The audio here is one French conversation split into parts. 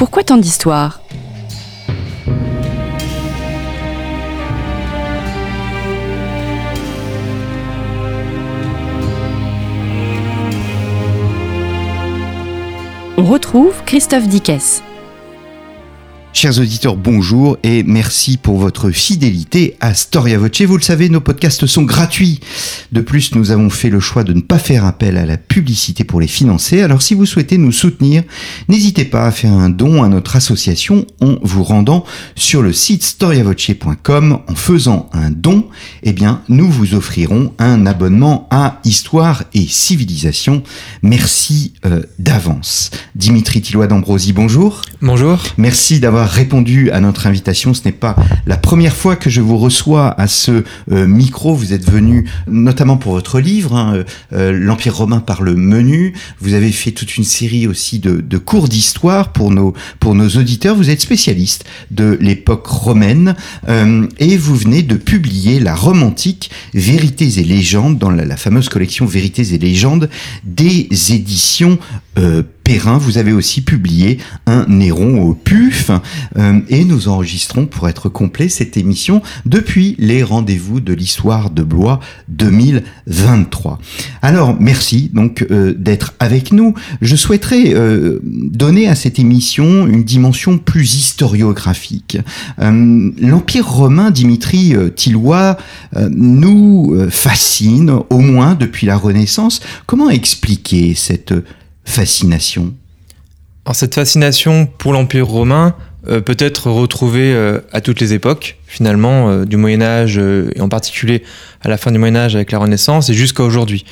Pourquoi tant d'histoires? On retrouve Christophe Dickès. Chers auditeurs, bonjour et merci pour votre fidélité à Storia Voce. Vous le savez, nos podcasts sont gratuits. De plus, nous avons fait le choix de ne pas faire appel à la publicité pour les financer. Alors si vous souhaitez nous soutenir, n'hésitez pas à faire un don à notre association en vous rendant sur le site storiavoce.com. En faisant un don, eh bien, nous vous offrirons un abonnement à Histoire et Civilisation. Merci euh, d'avance. Dimitri Tillois d'Ambrosi, bonjour. Bonjour. Merci d'avoir répondu à notre invitation. Ce n'est pas la première fois que je vous reçois à ce euh, micro. Vous êtes venu notamment pour votre livre, hein, euh, euh, L'Empire romain par le menu. Vous avez fait toute une série aussi de, cours d'histoire pour nos, pour nos auditeurs. Vous êtes spécialiste de l'époque romaine et vous venez de publier La Rome antique, Vérités et légendes dans la fameuse collection Vérités et légendes des éditions Vous avez aussi publié un Néron au PUF euh, et nous enregistrons pour être complet cette émission depuis les rendez-vous de l'histoire de Blois 2023. Alors merci donc euh, d'être avec nous. Je souhaiterais euh, donner à cette émission une dimension plus historiographique. L'Empire romain, Dimitri Tillois, nous fascine au moins depuis la Renaissance. Comment expliquer cette fascination cette fascination pour l'Empire romain euh, peut être retrouvée euh, à toutes les époques, finalement, euh, du Moyen Âge, et en particulier à la fin du Moyen Âge avec la Renaissance, et jusqu'à aujourd'hui.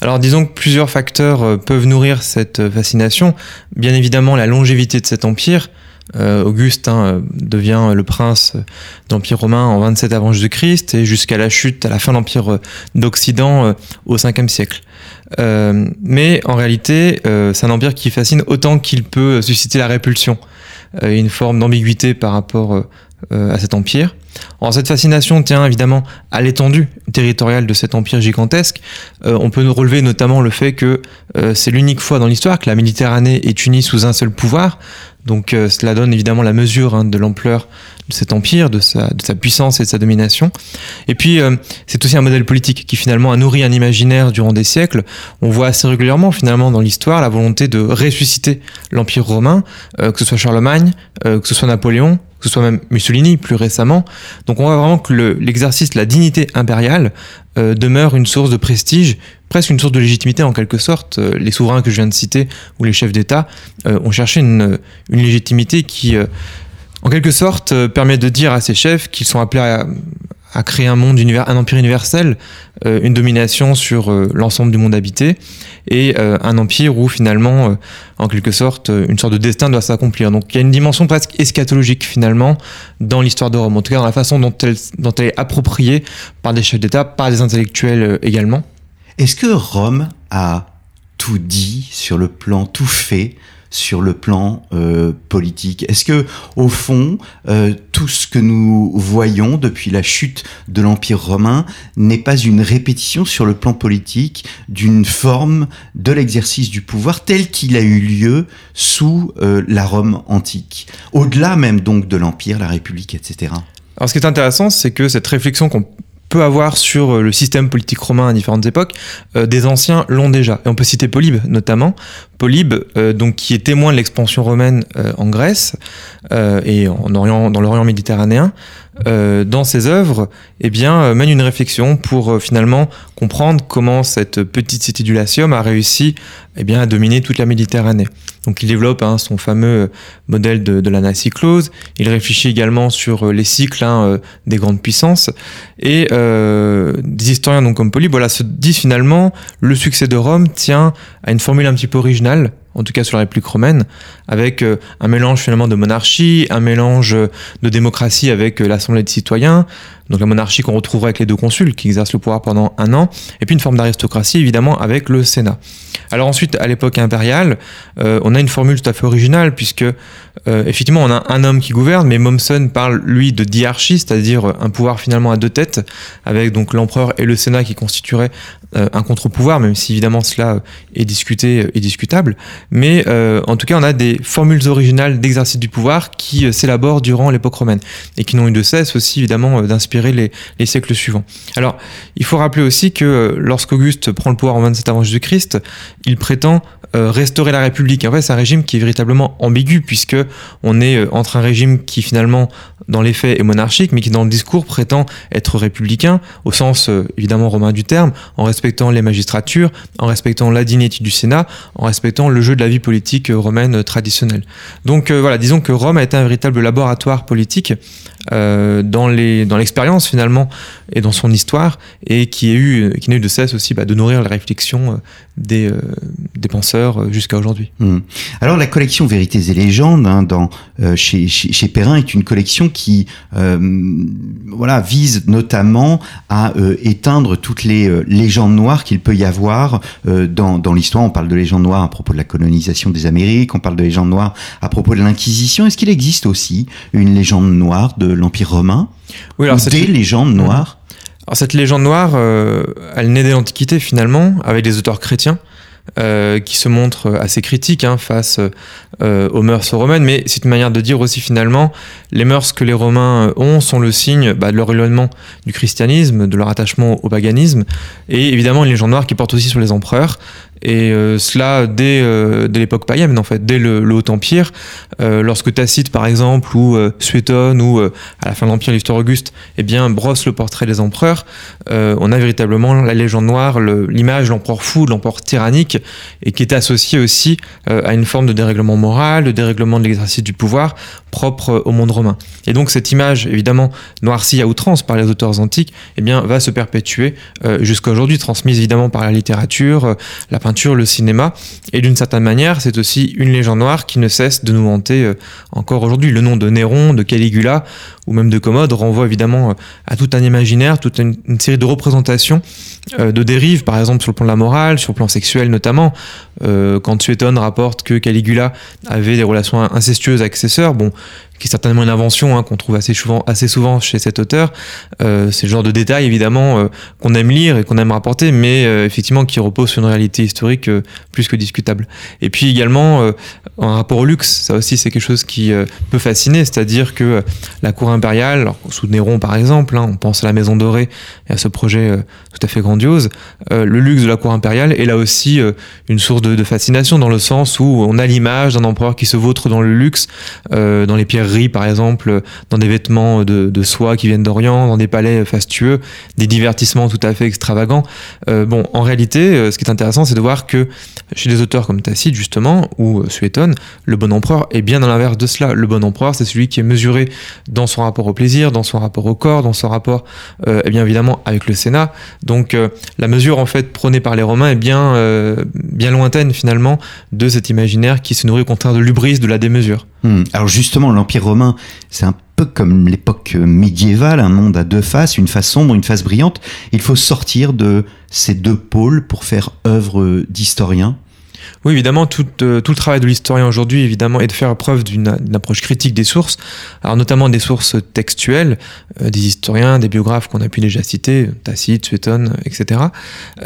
Alors disons que plusieurs facteurs peuvent nourrir cette fascination. Bien évidemment, la longévité de cet empire, Auguste hein, devient le prince de l'Empire romain en 27 avant Jésus-Christ et jusqu'à la chute à la fin de l'Empire d'Occident au 5e siècle. Euh, mais en réalité, euh, c'est un empire qui fascine autant qu'il peut susciter la répulsion, euh, une forme d'ambiguïté par rapport à cet empire. Alors cette fascination tient évidemment à l'étendue territoriale de cet empire gigantesque. on peut relever notamment le fait que c'est l'unique fois dans l'histoire que la Méditerranée est unie sous un seul pouvoir. Donc cela donne évidemment la mesure hein, de l'ampleur de cet empire, de sa, de sa puissance et de sa domination. Et puis, euh, c'est aussi un modèle politique qui finalement a nourri un imaginaire durant des siècles. On voit assez régulièrement finalement dans l'histoire la volonté de ressusciter l'empire romain, euh, que ce soit Charlemagne, euh, que ce soit Napoléon, que ce soit même Mussolini plus récemment. Donc on voit vraiment que l'exercice de la dignité impériale demeure une source de prestige, presque une source de légitimité en quelque sorte. les souverains que je viens de citer ou les chefs d'État ont cherché une, une légitimité qui en quelque sorte, euh, permet de dire à ses chefs qu'ils sont appelés à, créer un monde, un empire universel, euh, une domination sur euh, l'ensemble du monde habité, et un empire où finalement, en quelque sorte, une sorte de destin doit s'accomplir. Donc il y a une dimension presque eschatologique finalement dans l'histoire de Rome, en tout cas dans la façon dont elle, dont elle est appropriée par des chefs d'État, par des intellectuels également. Est-ce que Rome a tout dit sur le plan tout fait sur le plan euh, politique Est-ce que, au fond, euh, tout ce que nous voyons depuis la chute de l'Empire romain n'est pas une répétition sur le plan politique d'une forme de l'exercice du pouvoir tel qu'il a eu lieu sous euh, la Rome antique, au-delà même donc de l'Empire, la République, etc. Alors, ce qui est intéressant, c'est que cette réflexion qu'on avoir sur euh, le système politique romain à différentes époques, euh, des anciens l'ont déjà. Et on peut citer Polybe notamment. Polybe, euh, donc qui est témoin de l'expansion romaine en Grèce et en Orient, dans l'Orient méditerranéen, dans ses œuvres, eh bien, mène une réflexion pour finalement comprendre comment cette petite cité du Latium a réussi eh bien, à dominer toute la Méditerranée. Donc il développe hein, son fameux modèle de, de, la il réfléchit également sur les cycles hein, des grandes puissances, et euh, des historiens donc comme Polybe voilà, se disent finalement le succès de Rome tient à une formule un petit peu originale en tout cas sur la République romaine, avec euh, un mélange finalement de monarchie, un mélange de démocratie avec euh, l'Assemblée des citoyens, donc la monarchie qu'on retrouverait avec les deux consuls qui exercent le pouvoir pendant un an, et puis une forme d'aristocratie évidemment avec le Sénat. Alors ensuite, à l'époque impériale, euh, on a une formule tout à fait originale, puisque effectivement on a un homme qui gouverne, mais Mommsen parle lui de diarchie, c'est-à-dire un pouvoir finalement à deux têtes, avec donc l'empereur et le Sénat qui constitueraient un contre-pouvoir, même si évidemment cela est discuté et discutable. Mais en tout cas, on a des formules originales d'exercice du pouvoir qui s'élaborent durant l'époque romaine et qui n'ont eu de cesse aussi évidemment d'inspirer les, les, siècles suivants. Alors, il faut rappeler aussi que lorsqu'Auguste prend le pouvoir en 27 avant Jésus-Christ, il prétend restaurer la République. En fait, c'est un régime qui est véritablement ambigu puisque on est entre un régime qui finalement dans les faits est monarchique, mais qui dans le discours prétend être républicain, au sens euh, évidemment romain du terme, en respectant les magistratures, en respectant la dignité du Sénat, en respectant le jeu de la vie politique euh, romaine traditionnelle. Donc euh, voilà, disons que Rome a été un véritable laboratoire politique euh, dans l'expérience finalement et dans son histoire et qui a eu n'a eu de cesse aussi bah, de nourrir la réflexion des, des penseurs jusqu'à aujourd'hui. Mmh. Alors la collection Vérités et légendes hein, dans chez, chez, chez Perrin est une collection qui euh, voilà vise notamment à euh, éteindre toutes les euh, légendes noires qu'il peut y avoir dans, dans l'histoire. On parle de légendes noires à propos de la colonisation des Amériques, on parle de légendes noires à propos de l'Inquisition. Est-ce qu'il existe aussi une légende noire de l'Empire romain Oui, alors Ou des légendes Mhm. noires Alors cette légende noire, euh, elle naît de l'Antiquité finalement, avec des auteurs chrétiens. Euh, qui se montrent assez critiques hein, face euh, aux mœurs romaines, mais c'est une manière de dire aussi finalement, les mœurs que les Romains ont sont le signe bah, de leur éloignement du christianisme, de leur attachement au paganisme, et évidemment une légende noire qui porte aussi sur les empereurs, et euh, cela dès, euh, l'époque païenne en fait, dès le, le Haut Empire, euh, lorsque Tacite par exemple, ou Suétone, ou à la fin de l'Empire l'histoire Auguste, eh bien brosse le portrait des empereurs, on a véritablement la légende noire, le- l'image de l'empereur fou, de l'empereur tyrannique, et qui était associée aussi à une forme de dérèglement moral, de dérèglement de l'exercice du pouvoir propre au monde romain. Et donc cette image, évidemment noircie à outrance par les auteurs antiques, eh bien va se perpétuer jusqu'à aujourd'hui, transmise évidemment par la littérature, la peinture, le cinéma, et d'une certaine manière, c'est aussi une légende noire qui ne cesse de nous hanter euh, encore aujourd'hui. Le nom de Néron, de Caligula ou même de Commode renvoie évidemment euh, à tout un imaginaire, toute une, série de représentations euh, de dérives, par exemple sur le plan de la morale, sur le plan sexuel notamment. Quand Suétone rapporte que Caligula avait des relations incestueuses avec ses sœurs, bon, qui est certainement une invention hein, qu'on trouve assez souvent, assez souvent chez cet auteur. Euh, c'est le genre de détail évidemment euh, qu'on aime lire et qu'on aime rapporter, mais euh, effectivement qui repose sur une réalité historique plus que discutable. Et puis également en rapport au luxe, ça aussi c'est quelque chose qui peut fasciner, c'est-à-dire que la cour impériale, sous Néron par exemple, hein, on pense à la Maison Dorée et à ce projet tout à fait grandiose, le luxe de la cour impériale est là aussi une source de, de fascination dans le sens où on a l'image d'un empereur qui se vautre dans le luxe, dans les pierreries par exemple, dans des vêtements de, soie qui viennent d'Orient, dans des palais fastueux, des divertissements tout à fait extravagants. Euh, bon, en réalité, euh, ce qui est intéressant, c'est de voir que chez des auteurs comme Tacite justement ou euh, Suétone, le bon empereur est bien dans l'inverse de cela. Le bon empereur, c'est celui qui est mesuré dans son rapport au plaisir, dans son rapport au corps, dans son rapport, euh, eh bien évidemment, avec le Sénat. Donc la mesure en fait prônée par les Romains est bien, bien lointaine finalement de cet imaginaire qui se nourrit au contraire de l'ubris, de la démesure. Hmm. Alors justement, l'Empire romain, c'est un peu comme l'époque euh, médiévale, un monde à deux faces, une face sombre, une face brillante. Il faut sortir de ces deux pôles pour faire œuvre d'historien. Oui, évidemment, tout, euh, tout le travail de l'historien aujourd'hui, évidemment, est de faire preuve d'une approche critique des sources, alors notamment des sources textuelles, euh, des historiens, des biographes qu'on a pu déjà citer, Tacite, Suétone, etc.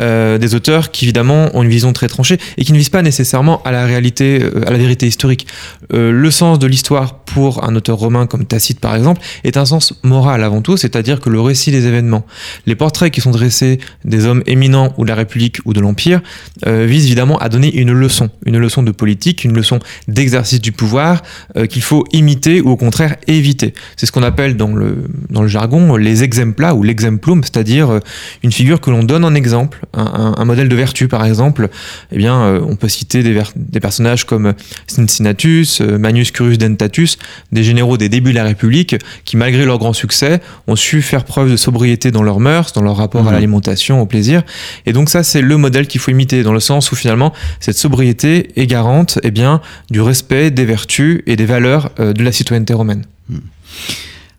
Euh, des auteurs qui, évidemment, ont une vision très tranchée et qui ne visent pas nécessairement à la réalité, à la vérité historique. Le sens de l'histoire pour un auteur romain comme Tacite, par exemple, est un sens moral avant tout, c'est-à-dire que le récit des événements, les portraits qui sont dressés des hommes éminents ou de la République ou de l'Empire, visent évidemment à donner une leçon, une leçon de politique, une leçon d'exercice du pouvoir euh, qu'il faut imiter ou au contraire éviter. C'est ce qu'on appelle dans le, dans le jargon les exempla ou l'exemplum, c'est-à-dire euh, une figure que l'on donne en exemple, un, un- un modèle de vertu par exemple. Eh bien, euh, on peut citer des, personnages comme Cincinnatus, Manius Curius Dentatus, des généraux des débuts de la République qui, malgré leur grand succès, ont su faire preuve de sobriété dans leurs mœurs, dans leur rapport à l'alimentation, au plaisir. Et donc ça, c'est le modèle qu'il faut imiter, dans le sens où finalement, cette sobriété est garante eh bien, du respect des vertus et des valeurs euh, de la citoyenneté romaine.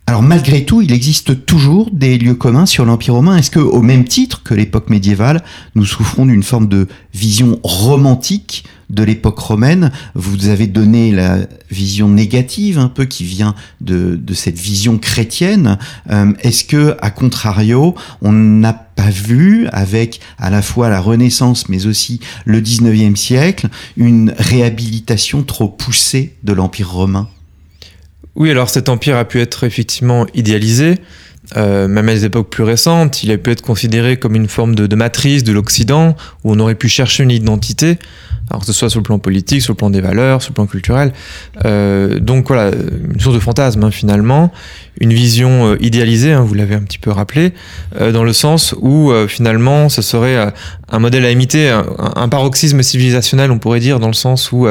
Alors malgré tout, il existe toujours des lieux communs sur l'Empire romain. Est-ce que, au même titre que l'époque médiévale, nous souffrons d'une forme de vision romantique de l'époque romaine? Vous avez donné la vision négative, un peu qui vient de, cette vision chrétienne. Euh, Est-ce que, à contrario, on n'a pas vu, avec à la fois la Renaissance, mais aussi le 19e siècle, une réhabilitation trop poussée de l'Empire romain? Oui, alors cet empire a pu être effectivement idéalisé. Euh, même à des époques plus récentes, il a pu être considéré comme une forme de, matrice de l'Occident, où on aurait pu chercher une identité, alors que ce soit sur le plan politique, sur le plan des valeurs, sur le plan culturel. Euh, donc voilà, une source de fantasme hein, finalement, une vision euh, idéalisée, hein, vous l'avez un petit peu rappelé, euh, dans le sens où euh, finalement ce serait un modèle à imiter, un, paroxysme civilisationnel, on pourrait dire, dans le sens où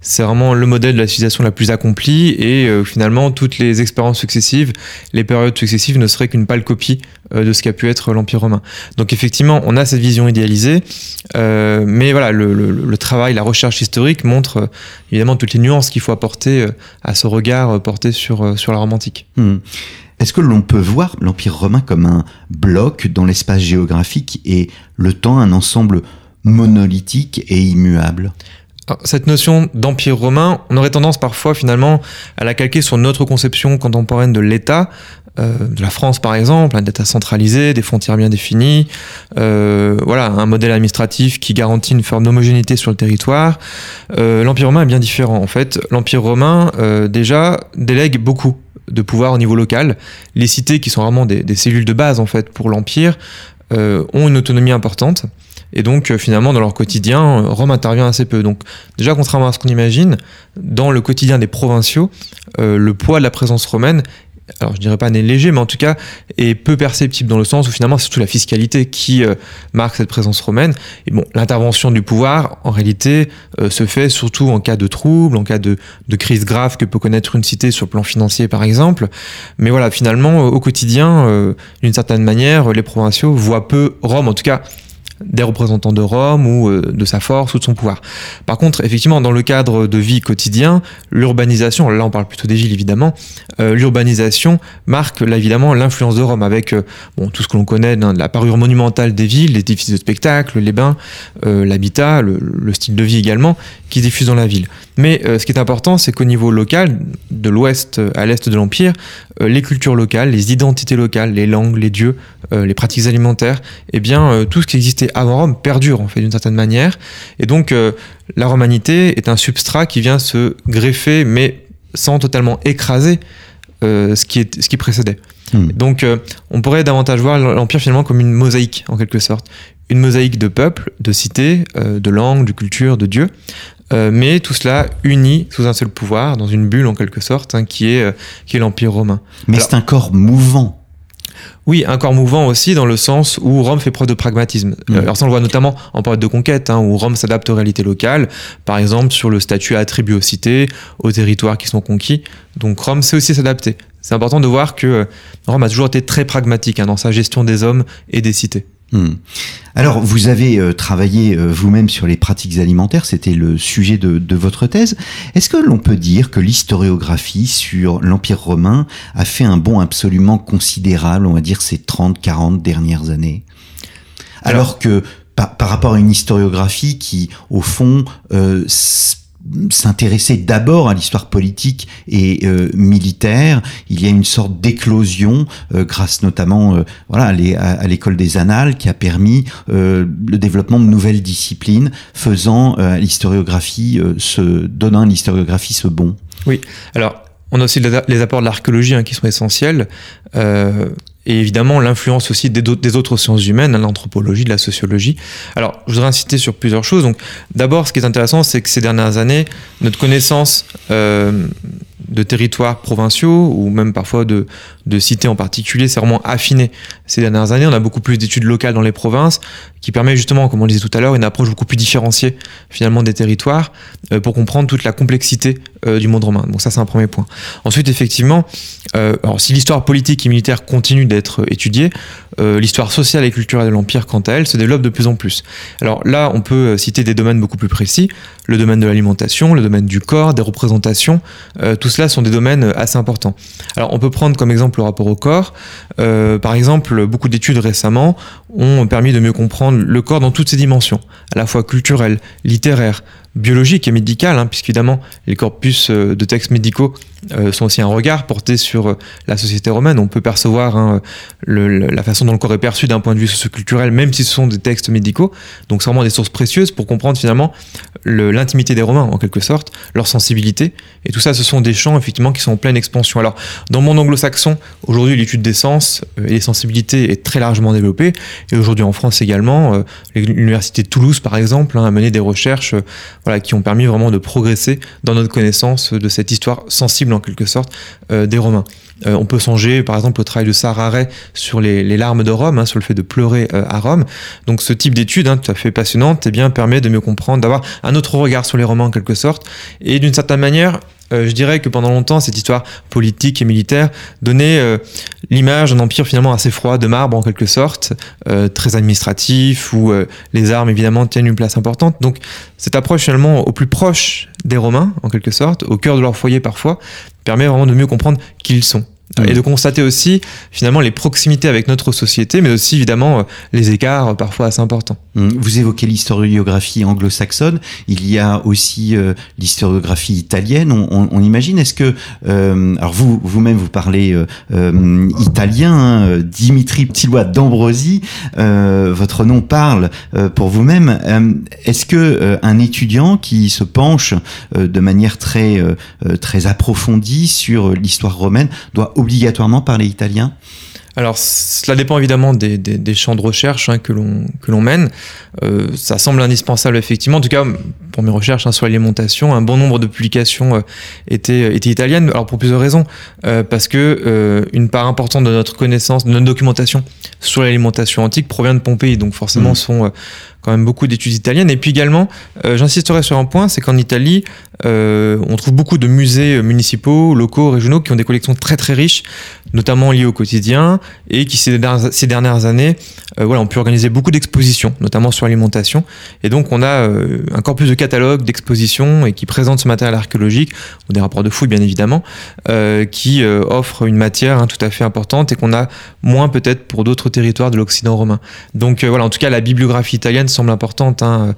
c'est vraiment le modèle de la civilisation la plus accomplie et finalement toutes les expériences successives, les périodes successives ne seraient qu'une pâle copie de ce qu'a pu être l'Empire romain. Donc effectivement, on a cette vision idéalisée, mais voilà, le, travail, la recherche historique montre évidemment toutes les nuances qu'il faut apporter à ce regard porté sur, sur la romantique. Mmh. Est-ce que l'on peut voir l'Empire romain comme un bloc dans l'espace géographique et le temps un ensemble monolithique et immuable? Cette notion d'empire romain, on aurait tendance parfois finalement à la calquer sur notre conception contemporaine de l'État, euh, de la France par exemple, un État centralisé, des frontières bien définies, euh, voilà, un modèle administratif qui garantit une forme d'homogénéité sur le territoire. Euh, L'empire romain est bien différent en fait. L'empire romain déjà délègue beaucoup de pouvoir au niveau local. Les cités, qui sont vraiment des, cellules de base en fait pour l'empire, euh, ont une autonomie importante. Et donc, euh, finalement, dans leur quotidien, Rome intervient assez peu. Donc, déjà, contrairement à ce qu'on imagine, dans le quotidien des provinciaux, euh, le poids de la présence romaine alors je dirais pas n'est léger, mais en tout cas est peu perceptible dans le sens où finalement c'est surtout la fiscalité qui euh, marque cette présence romaine. Et bon, l'intervention du pouvoir, en réalité, euh, se fait surtout en cas de trouble, en cas de, de, crise grave que peut connaître une cité sur le plan financier par exemple. Mais voilà, finalement, au quotidien, euh, d'une certaine manière, les provinciaux voient peu Rome, en tout cas des représentants de Rome ou euh, de sa force ou de son pouvoir. Par contre, effectivement, dans le cadre de vie quotidien, l'urbanisation, là on parle plutôt des villes évidemment, euh, l'urbanisation marque évidemment l'influence de Rome avec euh, bon, tout ce que l'on connaît de la parure monumentale des villes, les édifices de spectacle, les bains, l'habitat, le, le, style de vie également, qui diffuse dans la ville. Mais ce qui est important, c'est qu'au niveau local, de l'ouest à l'est de l'Empire, les cultures locales, les identités locales, les langues, les dieux, les pratiques alimentaires, eh bien tout ce qui existait avant Rome perdure en fait d'une certaine manière. Et donc la romanité est un substrat qui vient se greffer, mais sans totalement écraser euh, ce, qui est, ce qui précédait. Mmh. Donc euh, on pourrait davantage voir l'Empire finalement comme une mosaïque en quelque sorte. Une mosaïque de peuples, de cités, euh, de langues, de cultures, de dieux. Euh, mais tout cela uni sous un seul pouvoir, dans une bulle en quelque sorte, hein, qui est, qui est l'Empire romain. Mais c'est un corps mouvant. Oui, un corps mouvant aussi dans le sens où Rome fait preuve de pragmatisme. Mmh. Alors ça on le voit notamment en période de conquête, hein, où Rome s'adapte aux réalités locales, par exemple sur le statut attribué aux cités, aux territoires qui sont conquis. Donc Rome sait aussi s'adapter. C'est important de voir que Rome a toujours été très pragmatique hein, dans sa gestion des hommes et des cités. Mmh. Alors, vous avez euh, travaillé euh, vous-même sur les pratiques alimentaires, c'était le sujet de, de votre thèse. Est-ce que l'on peut dire que l'historiographie sur l'Empire romain a fait un bond absolument considérable, on va dire, ces 30, 40 dernières années? Alors, Alors que par, par, rapport à une historiographie qui, au fond, euh, s'intéresser d'abord à l'histoire politique et euh, militaire. Il y a une sorte d'éclosion euh, grâce notamment euh, voilà, à l'école des annales qui a permis euh, le développement de nouvelles disciplines faisant euh, l'historiographie ce donnant à l'historiographie ce bon. Oui. Alors on a aussi les apports de l'archéologie hein, qui sont essentiels. Euh, et évidemment l'influence aussi des, autres sciences humaines, hein, l'anthropologie, de la sociologie. Alors, je voudrais insister sur plusieurs choses. Donc, d'abord, ce qui est intéressant, c'est que ces dernières années, notre connaissance euh, de territoires provinciaux ou même parfois de, de cités en particulier s'est vraiment affinée. Ces dernières années, on a beaucoup plus d'études locales dans les provinces qui permet justement, comme on le disait tout à l'heure, une approche beaucoup plus différenciée finalement des territoires euh, pour comprendre toute la complexité euh, du monde romain. Donc ça, c'est un premier point. Ensuite, effectivement, euh, alors si l'histoire politique et militaire continue d'être étudiée, l'histoire sociale et culturelle de l'Empire, quant à elle, se développe de plus en plus. Alors là, on peut citer des domaines beaucoup plus précis, le domaine de l'alimentation, le domaine du corps, des représentations, tout cela sont des domaines assez importants. Alors on peut prendre comme exemple le rapport au corps. par exemple, beaucoup d'études récemment ont permis de mieux comprendre le corps dans toutes ses dimensions, à la fois culturelles, littéraires, biologiques et médicales, hein, puisqu'évidemment les corpus euh, de textes médicaux euh, sont aussi un regard porté sur euh, la société romaine. On peut percevoir hein, la façon dont le corps est perçu d'un point de vue socioculturel, même si ce sont des textes médicaux. Donc c'est vraiment des sources précieuses pour comprendre finalement l'intimité des Romains, en quelque sorte, leur sensibilité. Et tout ça, ce sont des champs effectivement qui sont en pleine expansion. Alors dans monde anglo-saxon, aujourd'hui l'étude des sens et des sensibilités est très largement développée. Et aujourd'hui en France également, l'université de Toulouse par exemple hein, a mené des recherches voilà, qui ont permis vraiment de progresser dans notre connaissance de cette histoire sensible en quelque sorte euh, des Romains. Euh, on peut songer par exemple au travail de Sarare sur les, larmes de Rome, hein, sur le fait de pleurer euh, à Rome. Donc ce type d'étude, hein, tout à fait passionnante, eh bien, permet de mieux comprendre, d'avoir un autre regard sur les Romains en quelque sorte, et d'une certaine manière euh, je dirais que pendant longtemps, cette histoire politique et militaire donnait euh, l'image d'un empire finalement assez froid, de marbre en quelque sorte, euh, très administratif, où les armes évidemment tiennent une place importante. Donc cette approche finalement au plus proche des Romains, en quelque sorte, au cœur de leur foyer parfois, permet vraiment de mieux comprendre qui ils sont et de constater aussi finalement les proximités avec notre société, mais aussi évidemment euh, les écarts euh, parfois assez importants. Mmh. Vous évoquez l'historiographie anglo-saxonne, il y a aussi euh, l'historiographie italienne. On, on, imagine, est-ce que, alors vous vous-même vous parlez italien, hein, Dimitri Ptilois d'Ambrosi, votre nom parle pour vous-même. est-ce que un étudiant qui se penche de manière très très approfondie sur l'histoire romaine doit obligatoirement parler italien alors, cela dépend évidemment des, des, champs de recherche hein, que l'on mène. Euh, ça semble indispensable, effectivement. En tout cas, pour mes recherches hein, sur l'alimentation, un bon nombre de publications euh, étaient, étaient italiennes. Alors, pour plusieurs raisons. Euh, parce que une part importante de notre connaissance, de notre documentation sur l'alimentation antique provient de Pompéi. Donc, forcément, mmh. sont quand même beaucoup d'études italiennes. Et puis également, j'insisterai sur un point, c'est qu'en Italie, on trouve beaucoup de musées municipaux, locaux, régionaux qui ont des collections très très riches, notamment liées au quotidien, et qui ces dernières, années euh, voilà, ont pu organiser beaucoup d'expositions, notamment sur l'alimentation. Et donc on a euh, un corpus de catalogues, d'expositions et qui présente ce matériel archéologique, ou des rapports de fouilles bien évidemment, euh, qui offre une matière hein, tout à fait importante et qu'on a moins peut-être pour d'autres territoires de l'Occident romain. Donc voilà, en tout cas la bibliographie italienne semble importante hein,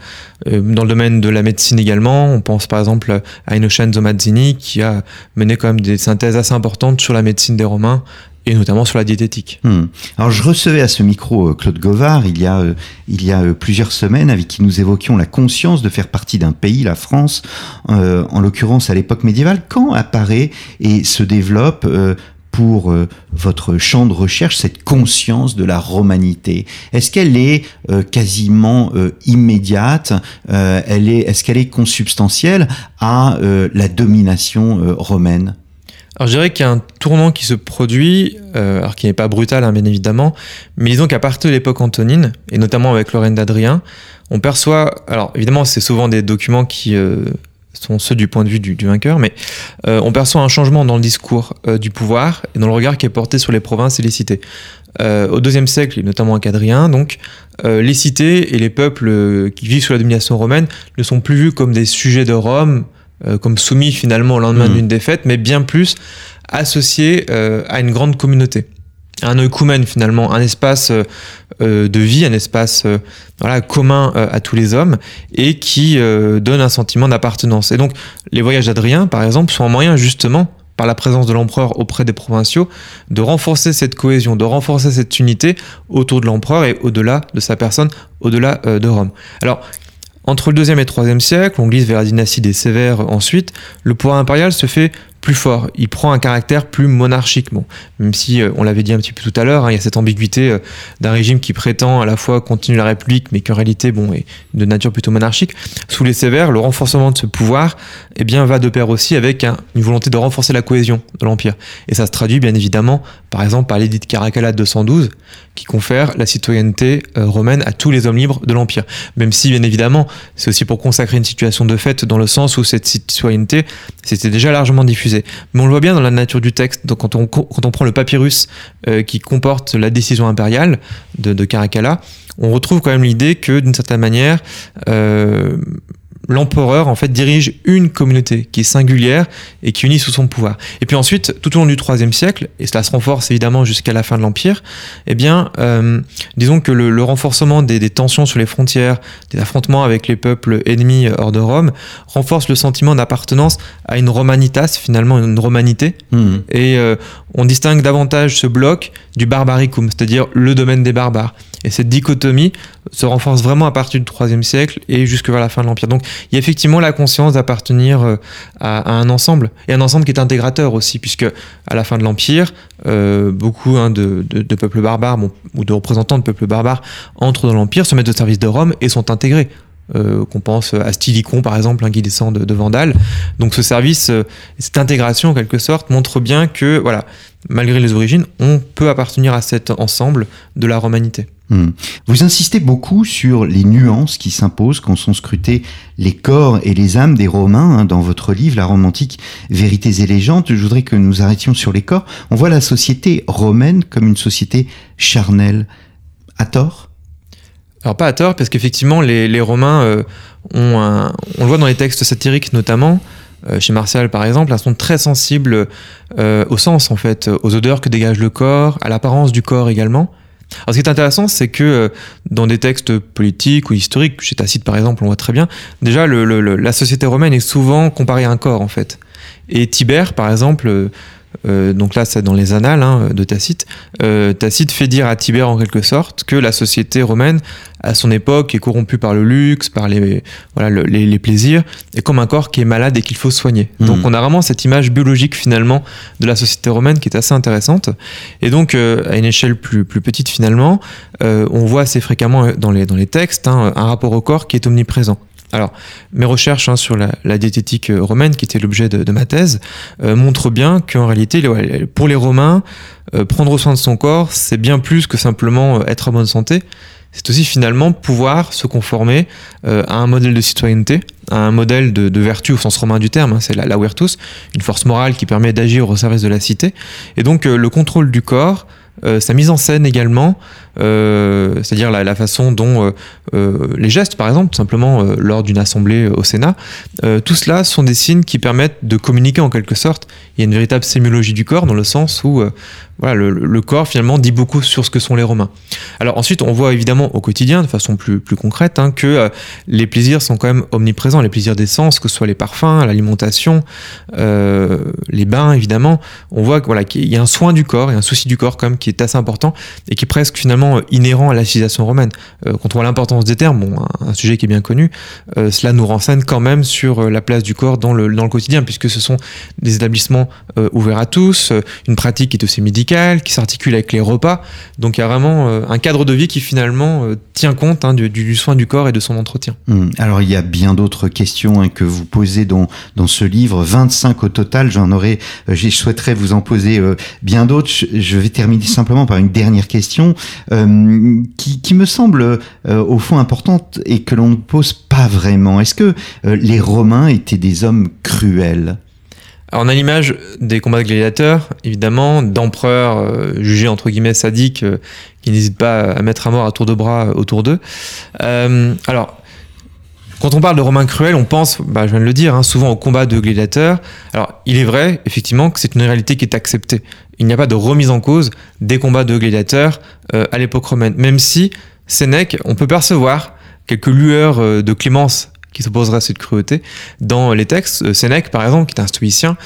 dans le domaine de la médecine également. On pense par exemple à Innocenzo Mazzini qui a mené quand même des synthèses assez importantes sur la médecine des Romains et notamment sur la diététique. Hmm. Alors je recevais à ce micro euh, Claude Govard il y a, euh, il y a euh, plusieurs semaines avec qui nous évoquions la conscience de faire partie d'un pays, la France, en l'occurrence à l'époque médiévale. Quand apparaît et se développe pour votre champ de recherche cette conscience de la romanité. Est-ce qu'elle est, quasiment immédiate Elle est, est-ce qu'elle est consubstantielle à la domination romaine? Alors je dirais qu'il y a un tournant qui se produit, euh, alors qui n'est pas brutal hein, bien évidemment, mais disons qu'à partir de l'époque antonine, et notamment avec Lorraine d'Adrien, on perçoit, alors évidemment c'est souvent des documents qui euh, sont ceux du point de vue du, vainqueur, mais euh, on perçoit un changement dans le discours du pouvoir et dans le regard qui est porté sur les provinces et les cités. au deuxième siècle, et notamment avec Adrien, donc, les cités et les peuples qui vivent sous la domination romaine ne sont plus vus comme des sujets de Rome, euh, comme soumis finalement au lendemain mmh. d'une défaite, mais bien plus associé euh, à une grande communauté un oikoumène finalement, un espace euh, de vie, un espace voilà commun à tous les hommes et qui donne un sentiment d'appartenance. Et donc les voyages d'Adrien, par exemple, sont un moyen justement par la présence de l'empereur auprès des provinciaux, de renforcer cette cohésion, de renforcer cette unité autour de l'empereur et au-delà de sa personne, au-delà de Rome. Alors, entre le deuxième et le troisième siècle, on glisse vers la dynastie des Sévères ensuite, le pouvoir impérial se fait plus fort. Il prend un caractère plus monarchique. Même si on l'avait dit un petit peu tout à l'heure, hein, il y a cette ambiguïté d'un régime qui prétend à la fois continuer la République, mais qui en réalité, bon, est de nature plutôt monarchique. Sous les sévères, le renforcement de ce pouvoir, eh bien, va de pair aussi avec une volonté de renforcer la cohésion de l'empire. Et ça se traduit bien évidemment, par exemple, par l'édit de Caracalla de 212, qui confère la citoyenneté romaine à tous les hommes libres de l'empire. Même si, bien évidemment, c'est aussi pour consacrer une situation de fait dans le sens où cette citoyenneté, c'était déjà largement diffusé. Mais on le voit bien dans la nature du texte. Quand on, prend le papyrus euh, qui comporte la décision impériale de, de Caracalla, on retrouve quand même l'idée que, d'une certaine manière, euh, l'empereur en fait dirige une communauté qui est singulière et qui unit sous son pouvoir. Et puis ensuite, tout au long du IIIe siècle, et cela se renforce évidemment jusqu'à la fin de l'Empire, eh bien, euh, disons que le, renforcement des, tensions sur les frontières, des affrontements avec les peuples ennemis hors de Rome, renforce le sentiment d'appartenance à une romanitas, finalement une romanité. Mmh. Et euh, on distingue davantage ce bloc du barbaricum, c'est-à-dire le domaine des barbares. Et cette dichotomie se renforce vraiment à partir du IIIe siècle et jusque vers la fin de l'Empire. Donc il y a effectivement la conscience d'appartenir euh, à, un ensemble, et un ensemble qui est intégrateur aussi, puisque à la fin de l'Empire, euh, beaucoup hein, de, peuples barbares ou de représentants de peuples barbares entrent dans l'Empire, se mettent au service de Rome et sont intégrés. Euh, qu'on pense à Stylicon par exemple, hein, qui descend de, de, Vandale. Donc ce service, cette intégration en quelque sorte, montre bien que voilà, malgré les origines, on peut appartenir à cet ensemble de la romanité. Hmm. Vous insistez beaucoup sur les nuances qui s'imposent quand sont scrutés les corps et les âmes des Romains hein, dans votre livre, La Rome antique, Vérités et légendes. Je voudrais que nous arrêtions sur les corps. On voit la société romaine comme une société charnelle. À tort? Alors pas à tort, parce qu'effectivement, les, Romains euh, ont un... On le voit dans les textes satiriques notamment, euh, chez Martial par exemple, elles sont très sensibles euh, au sens en fait, aux odeurs que dégage le corps, à l'apparence du corps également. Alors, ce qui est intéressant, c'est que dans des textes politiques ou historiques, chez Tacite par exemple, on voit très bien, déjà la société romaine est souvent comparée à un corps en fait. Et Tibère, par exemple, euh, euh, donc là c'est dans les annales hein, de Tacite, Tacite fait dire à Tibère en quelque sorte que la société romaine à son époque est corrompue par le luxe, par les, voilà, les, plaisirs, et comme un corps qui est malade et qu'il faut soigner. Mmh. Donc on a vraiment cette image biologique finalement de la société romaine qui est assez intéressante. Et donc euh, à une échelle plus, plus petite finalement, euh, on voit assez fréquemment dans les, dans les textes hein, un rapport au corps qui est omniprésent. Alors, mes recherches hein, sur la, diététique romaine, qui était l'objet de, ma thèse, euh, montrent bien qu'en réalité, pour les Romains, prendre soin de son corps, c'est bien plus que simplement être en bonne santé c'est aussi finalement pouvoir se conformer euh, à un modèle de citoyenneté, à un modèle de, vertu au sens romain du terme, hein, c'est la, la virtus, une force morale qui permet d'agir au service de la cité. Et donc euh, le contrôle du corps, euh, sa mise en scène également, c'est-à-dire la, façon dont les gestes, par exemple, tout simplement lors d'une assemblée au Sénat, tout cela sont des signes qui permettent de communiquer en quelque sorte. Il y a une véritable sémiologie du corps dans le sens où le, corps finalement dit beaucoup sur ce que sont les Romains. Alors ensuite, on voit évidemment au quotidien, de façon plus, plus concrète, hein, que euh, les plaisirs sont quand même omniprésents, les plaisirs des sens, que ce soit les parfums, l'alimentation, euh, les bains évidemment. On voit qu'il y a un soin du corps et un souci du corps quand même qui est assez important et qui est presque finalement inhérent à la civilisation romaine. Euh, quand on voit l'importance des termes, bon, un, sujet qui est bien connu, cela nous renseigne quand même sur la place du corps dans le, dans le quotidien, puisque ce sont des établissements ouverts à tous, une pratique qui est aussi médicale qui s'articule avec les repas. Donc il y a vraiment euh, un cadre de vie qui finalement euh, tient compte hein, du, soin du corps et de son entretien. Hum. Alors il y a bien d'autres questions hein, que vous posez dans, dans ce livre, 25 au total, j'en aurais, euh, je souhaiterais vous en poser bien d'autres. Je, vais terminer simplement par une dernière question qui, qui, me semble au fond importante et que l'on ne pose pas vraiment. Est-ce que les Romains étaient des hommes cruels? Alors on a l'image des combats de gladiateurs, évidemment, d'empereurs euh, jugés entre guillemets sadiques euh, qui n'hésitent pas à mettre à mort à tour de bras euh, autour d'eux. alors, quand on parle de Romains cruels, on pense, bah, je viens de le dire, hein, souvent au combat de gladiateurs. Alors, il est vrai, effectivement, que c'est une réalité qui est acceptée. Il n'y a pas de remise en cause des combats de gladiateurs à l'époque romaine, même si Sénèque, on peut percevoir quelques lueurs de clémence qui s'opposerait à cette cruauté. Dans les textes, euh, Sénèque, par exemple, qui est un stoïcien,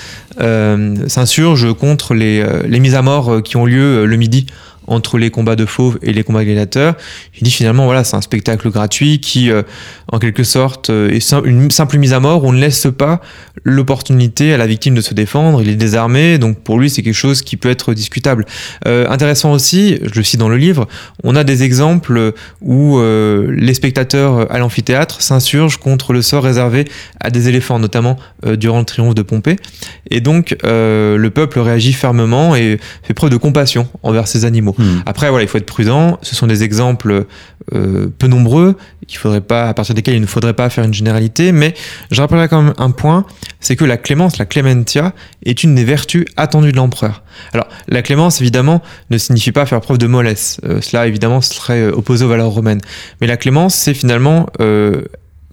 euh, s'insurge contre euh, les, mises à mort qui ont lieu le midi entre les combats de fauves et les combats gladiateurs. Il dit finalement, voilà, c'est un spectacle gratuit qui, euh, en quelque sorte, euh, est une simple mise à mort. On ne laisse pas l'opportunité à la victime de se défendre. Il est désarmé, donc pour lui, c'est quelque chose qui peut être discutable. Euh, intéressant aussi, je le cite dans le livre, on a des exemples où les spectateurs à l'amphithéâtre s'insurgent contre le sort réservé à des éléphants, notamment durant le triomphe de Pompée. Et donc, le peuple réagit fermement et fait preuve de compassion envers ces animaux. Hmm. Après, voilà, il faut être prudent. Ce sont des exemples euh, peu nombreux, pas, à partir desquels il ne faudrait pas faire une généralité. Mais je rappellerai quand même un point, c'est que la clémence, la clémentia, est une des vertus attendues de l'empereur. Alors, la clémence, évidemment, ne signifie pas faire preuve de mollesse. Euh, cela, évidemment, serait euh, opposé aux valeurs romaines. Mais la clémence, c'est finalement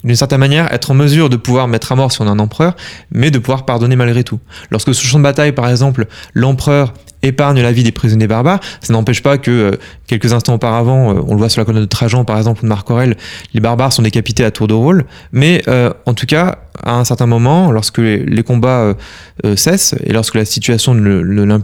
d'une certaine manière, être en mesure de pouvoir mettre à mort si on est un empereur, mais de pouvoir pardonner malgré tout. Lorsque ce champ de bataille, par exemple, l'empereur épargne la vie des prisonniers barbares. Ça n'empêche pas que euh, quelques instants auparavant, euh, on le voit sur la colonne de Trajan par exemple ou de Marc Aurèle, les barbares sont décapités à tour de rôle. Mais euh, en tout cas, à un certain moment, lorsque les, combats cessent et lorsque la situation ne,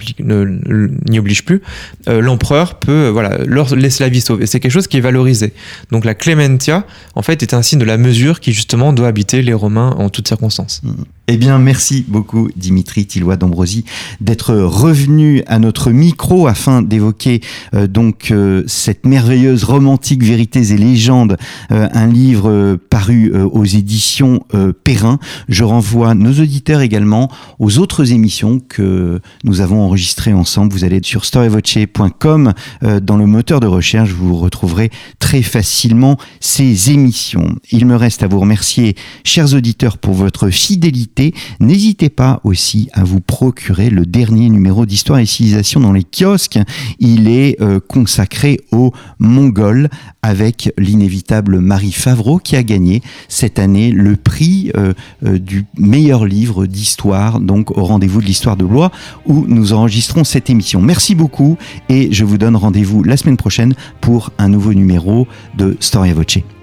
n'y oblige plus, l'empereur peut voilà leur laisser la vie sauve. Et c'est quelque chose qui est valorisé. Donc la clémentia, en fait, est un signe de la mesure qui justement doit habiter les Romains en toutes circonstances. Mmh. Eh bien, merci beaucoup, Dimitri Tillois d'Ambrosi, d'être revenu à notre micro afin d'évoquer euh, donc euh, cette merveilleuse romantique vérités et légendes, euh, un livre paru aux éditions Perrin. Je renvoie nos auditeurs également aux autres émissions que nous avons enregistrées ensemble. Vous allez sur storyvoce.com dans le moteur de recherche, vous retrouverez très facilement ces émissions. Il me reste à vous remercier, chers auditeurs, pour votre fidélité N'hésitez pas aussi à vous procurer le dernier numéro d'Histoire et Civilisation dans les kiosques. Il est euh, consacré aux Mongols avec l'inévitable Marie Favreau qui a gagné cette année le prix euh, euh, du meilleur livre d'histoire, donc au rendez-vous de l'histoire de Blois où nous enregistrons cette émission. Merci beaucoup et je vous donne rendez-vous la semaine prochaine pour un nouveau numéro de Storia Voce.